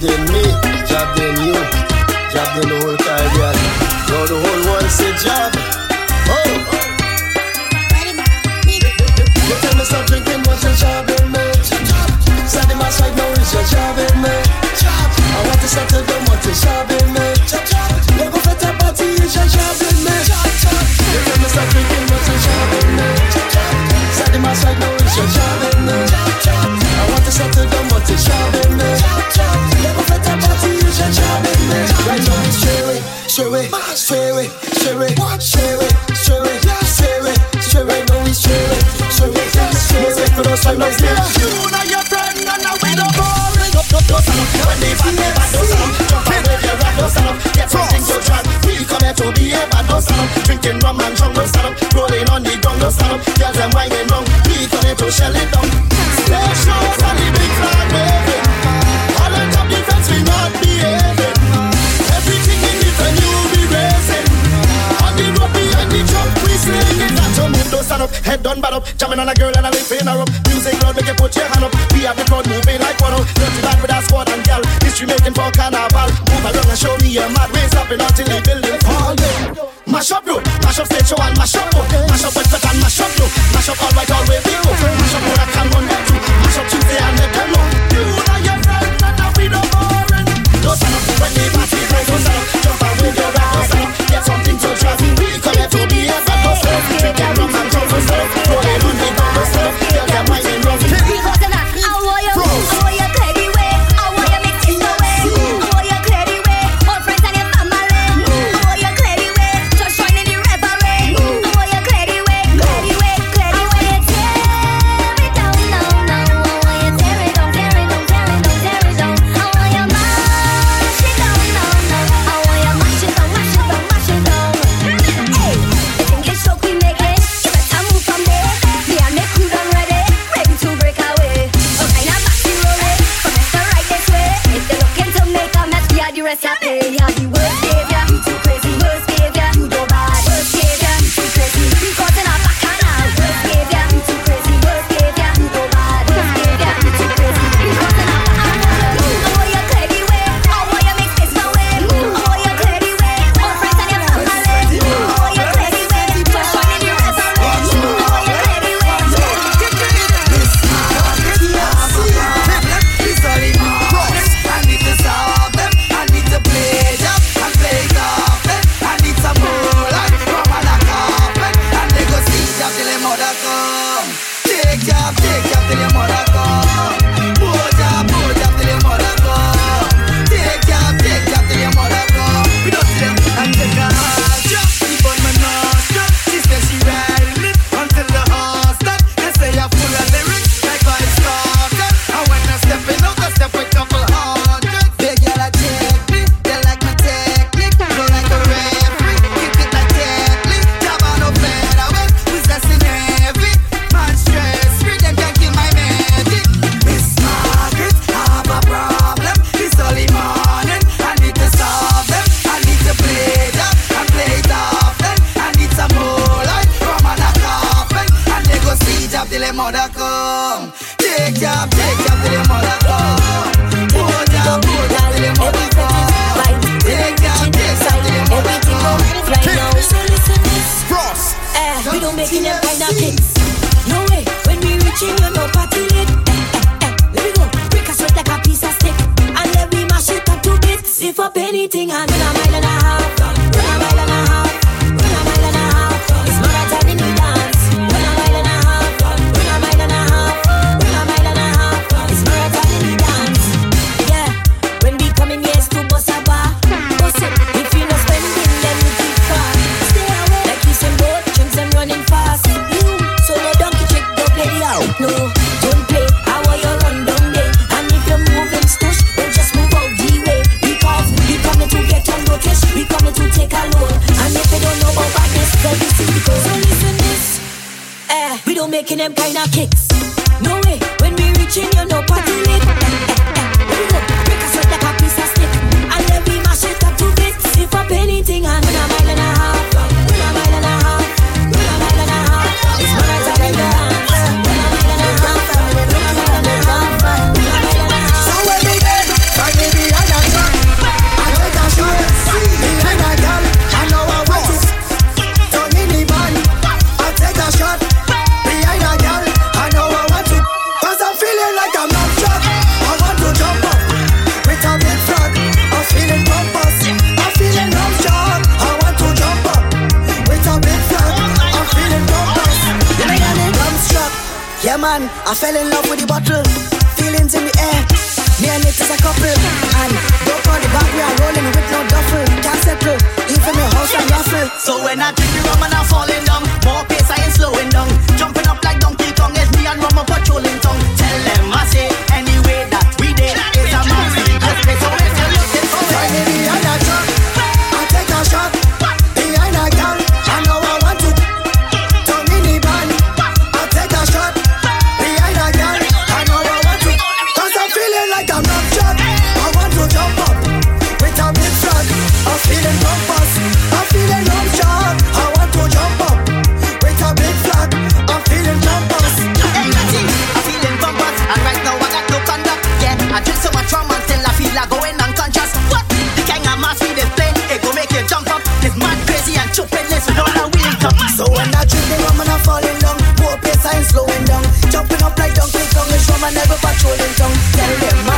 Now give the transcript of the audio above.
than me, job than you, job than the whole Caribbean. Now the whole world say job. Oh. You tell me stop drinking, what's your job, mate? Said the mass right now is your job. Stray, stray, stray, stray, stray, stray, stray, no we stray, stray, stray. For the time I'm here, you know your friend and I will not worry. No, no, no, stop. When they find me, but no. Jump on with your rap, no stop. Get something to drop. We come here to be here, but no rum and drunk, no. Rolling on the ground, no stop. Girls and wine and rum. We come here to shell it down. Special. up. Jamming on a girl and I lift in her up. Music loud, make you put your hand up. We have the crowd moving like one up. Dirty back with our squad and gal. History making for carnival. Move along and show me your mad ways up and until the building fall. Mash up bro. mash up stage show and mash up bro. Mash up with the Anything I need a mile and a half. Uh, a mile and a half. A mile and a half. Uh. It's in dance. A mile and a half. Uh, a mile and a half. A mile and a half. It's dance. Yeah. When we bar. If you no spending, then we. Stay away. Like you running fast. So no donkey go the out. No. We don't making them kind of kicks. No way. When we reach in, you know, party lit. Break a sweat like a piece of stick. And then we mash it up to bits. If up anything, I'm gonna mind man. I fell in love with the bottle. Feelings in the air. Me and it is a couple. And don't the back, we are rolling with no duffel. Can't settle. Even the house I ruffle. So when I drink the rum and I'm falling down. never patrolling town. Tell them